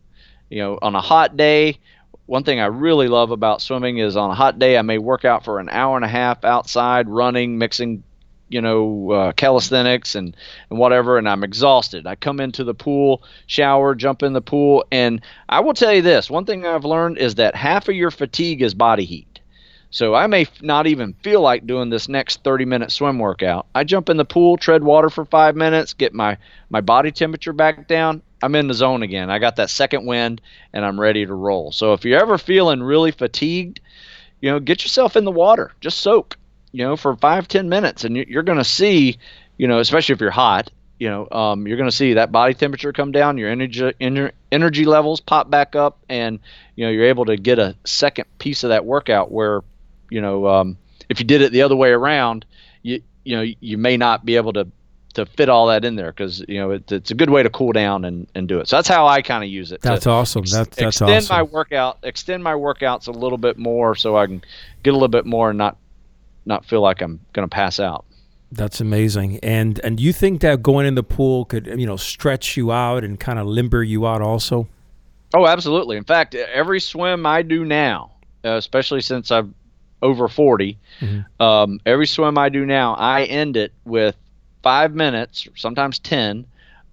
You know, on a hot day, one thing I really love about swimming is on a hot day I may work out for an hour and a half outside running, mixing you know uh, calisthenics and and whatever and i'm exhausted. I come into the pool shower jump in the pool and i will tell you this one thing i've learned is that half of your fatigue is body heat. So i may not even feel like doing this next 30 minute swim workout. I jump in the pool tread water for five minutes get my my body temperature back down. I'm in the zone again. I got that second wind and i'm ready to roll. So if you're ever feeling really fatigued you know get yourself in the water. Just soak you know, for five ten minutes, and you're going to see, you know, especially if you're hot, you know, um, you're going to see that body temperature come down, your energy energy levels pop back up, and you know you're able to get a second piece of that workout where, you know, um, if you did it the other way around, you you know you may not be able to to fit all that in there because you know it, it's a good way to cool down and, and do it. So that's how I kind of use it. That's awesome. Ex- that's that's extend awesome. my workout, extend my workouts a little bit more so I can get a little bit more and not not feel like I'm going to pass out. That's amazing. And and you think that going in the pool could you know stretch you out and kind of limber you out also? Oh, absolutely. In fact, every swim I do now, uh, especially since I'm over 40, mm-hmm. um, every swim I do now, I end it with five minutes, sometimes 10,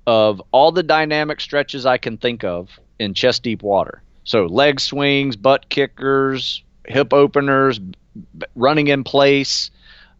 of all the dynamic stretches I can think of in chest deep water. So leg swings, butt kickers, hip openers, running in place.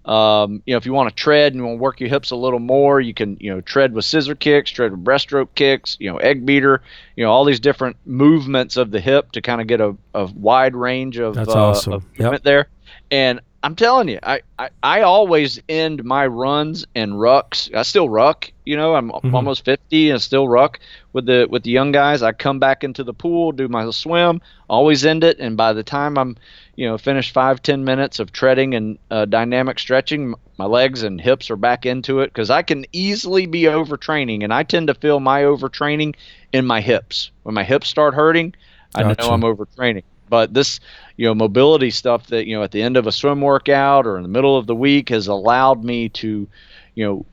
Um, you know, if you want to tread and you want to work your hips a little more, you can, you know, tread with scissor kicks, tread with breaststroke kicks, you know, egg beater, you know, all these different movements of the hip to kind of get a, a wide range of, That's uh, awesome. of movement yep. there. And I'm telling you, I, I, I, always end my runs and rucks. I still ruck, you know, I'm mm-hmm. almost 50 and still ruck with the with the young guys. I come back into the pool, do my swim, always end it, and by the time I'm, you know, finished five ten minutes of treading and uh, dynamic stretching, my legs and hips are back into it because I can easily be overtraining, and I tend to feel my overtraining in my hips. When my hips start hurting, I gotcha. know I'm overtraining. But this, you know, mobility stuff that you know at the end of a swim workout or in the middle of the week has allowed me to, you know,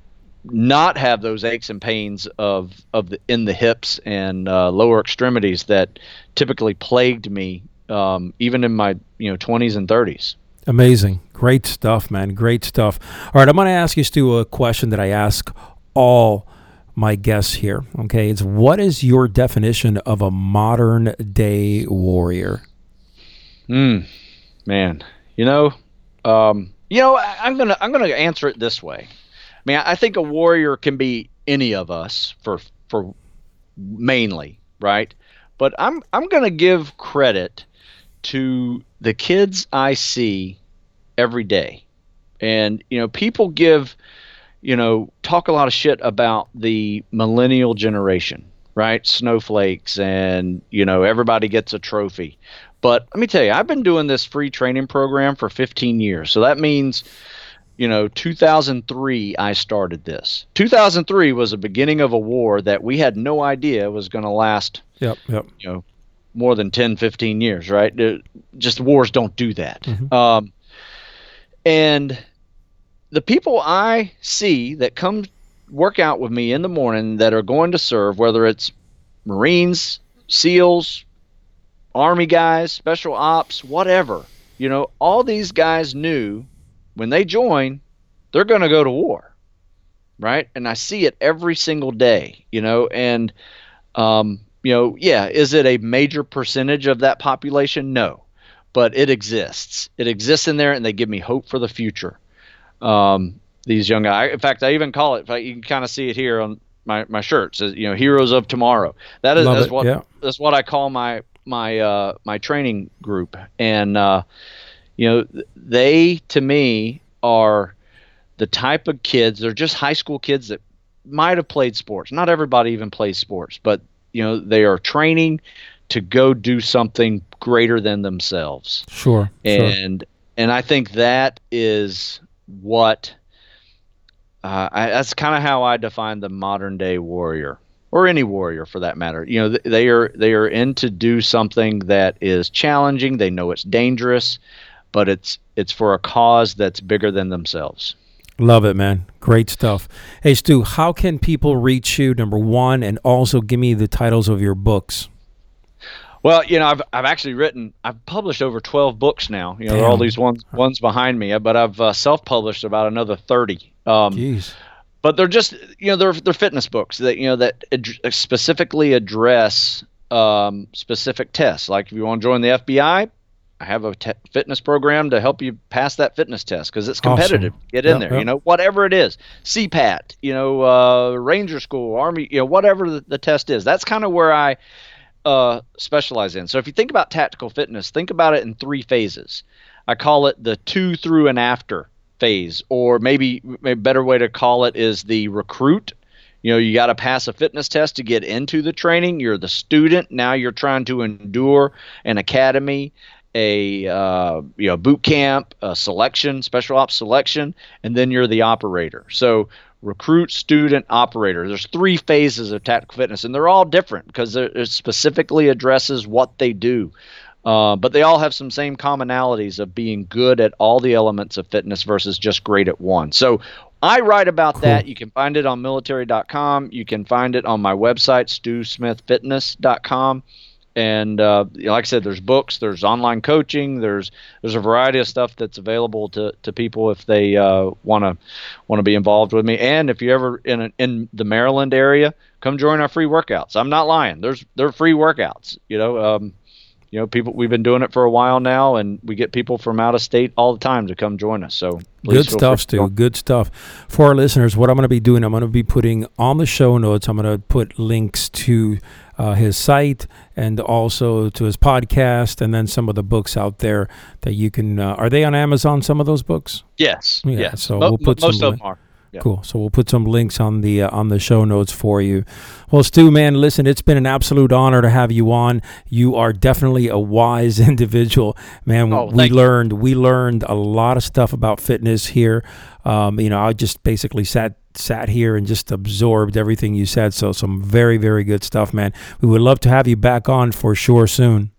not have those aches and pains of of the in the hips and uh, lower extremities that typically plagued me um, even in my you know 20s and 30s. Amazing, great stuff, man. Great stuff. All right, I'm going to ask you Stew a question that I ask all my guests here. Okay, it's what is your definition of a modern day warrior? Hmm, man, you know, um, you know, I, I'm gonna I'm gonna answer it this way. I mean, I think a warrior can be any of us for for mainly, right? But I'm I'm gonna give credit to the kids I see every day, and you know, people give, you know, talk a lot of shit about the millennial generation, right? Snowflakes, and you know, everybody gets a trophy. But let me tell you, I've been doing this free training program for 15 years. So that means, you know, 2003, I started this. 2003 was the beginning of a war that we had no idea was going to last, yep, yep. you know, more than 10, 15 years, right? Just wars don't do that. Mm-hmm. Um, and the people I see that come work out with me in the morning that are going to serve, whether it's Marines, SEALs, Army guys, special ops, whatever. You know, all these guys knew when they join, they're going to go to war, right? And I see it every single day, you know, and, um, you know, yeah, is it a major percentage of that population? No, but it exists. It exists in there, and they give me hope for the future. Um, these young guys. In fact, I even call it. You can kind of see it here on my my shirt. Says you know, heroes of tomorrow. That is that's what yeah. that's what I call my my uh, my training group, and uh, you know they to me are the type of kids. They're just high school kids that might have played sports. Not everybody even plays sports, but you know they are training to go do something greater than themselves. Sure. And sure. and I think that is what uh, I, that's kind of how I define the modern day warrior or any warrior for that matter. You know, they are they are in to do something that is challenging. They know it's dangerous, but it's it's for a cause that's bigger than themselves. Love it, man. Great stuff. Hey, Stew, how can people reach you? Number one, and also give me the titles of your books. Well, you know, I've I've actually written, I've published over twelve books now. You know, there are all these ones ones behind me, but I've uh, self-published about another thirty. Um, Jeez. But they're just, you know, they're they're fitness books that you know that ad- specifically address um, specific tests. Like if you want to join the FBI, I have a te- fitness program to help you pass that fitness test because it's competitive. Awesome. Get in yep, there, yep. you know, whatever it is, CPAT, you know, uh, Ranger School, Army, you know, whatever the, the test is. That's kind of where I uh, specialize in. So if you think about tactical fitness, think about it in three phases. I call it the to through and after phase, or maybe a better way to call it is the recruit. You know, you got to pass a fitness test to get into the training. You're the student. Now you're trying to endure an academy, a uh, you know boot camp, a selection, special ops selection, and then you're the operator. So recruit, student, operator. There's three phases of tactical fitness, and they're all different because it specifically addresses what they do. Uh, but they all have some same commonalities of being good at all the elements of fitness versus just great at one. So I write about cool. that. You can find it on military.com. You can find it on my website, stewsmithfitness.com and uh, like I said, there's books, there's online coaching, there's there's a variety of stuff that's available to, to people if they want to want to be involved with me. And if you're ever in a, in the Maryland area, come join our free workouts. I'm not lying. There's they're free workouts. You know, um, you know, people we've been doing it for a while now, and we get people from out of state all the time to come join us. So good stuff, Stew. Good stuff for our listeners. What I'm going to be doing, I'm going to be putting on the show notes. I'm going to put links to uh, his site and also to his podcast, and then some of the books out there that you can. Uh, are they on Amazon? Some of those books? Yes. Yeah. Yes. So Mo- we'll put most some. of them are. Yeah. Cool. So we'll put some links on the uh, on the show notes for you. Well, Stew, man, listen, it's been an absolute honor to have you on. You are definitely a wise individual, man. Oh, we learned we learned a lot of stuff about fitness here. Um, you know, I just basically sat sat here and just absorbed everything you said. So some very very good stuff, man. We would love to have you back on for sure soon.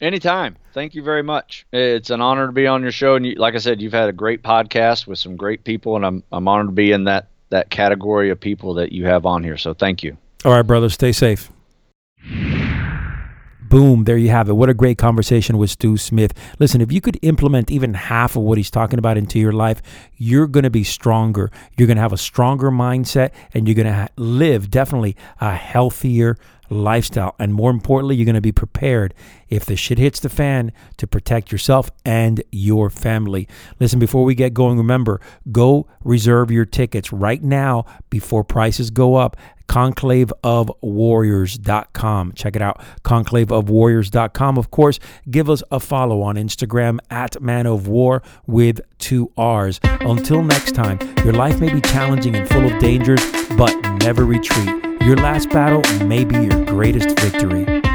Anytime. Thank you very much. It's an honor to be on your show, and you, like I said, you've had a great podcast with some great people, and I'm I'm honored to be in that that category of people that you have on here. So thank you. All right, brother. Stay safe. Boom, there you have it. What a great conversation with Stew Smith. Listen, if you could implement even half of what he's talking about into your life, you're going to be stronger. You're going to have a stronger mindset and you're going to ha- live definitely a healthier lifestyle. And more importantly, you're going to be prepared if the shit hits the fan to protect yourself and your family. Listen, before we get going, remember go reserve your tickets right now before prices go up. Conclaveofwarriors.com. Check it out. Conclaveofwarriors.com. Of course, give us a follow on Instagram at Man of War with two R's. Until next time, your life may be challenging and full of dangers, but never retreat. Your last battle may be your greatest victory.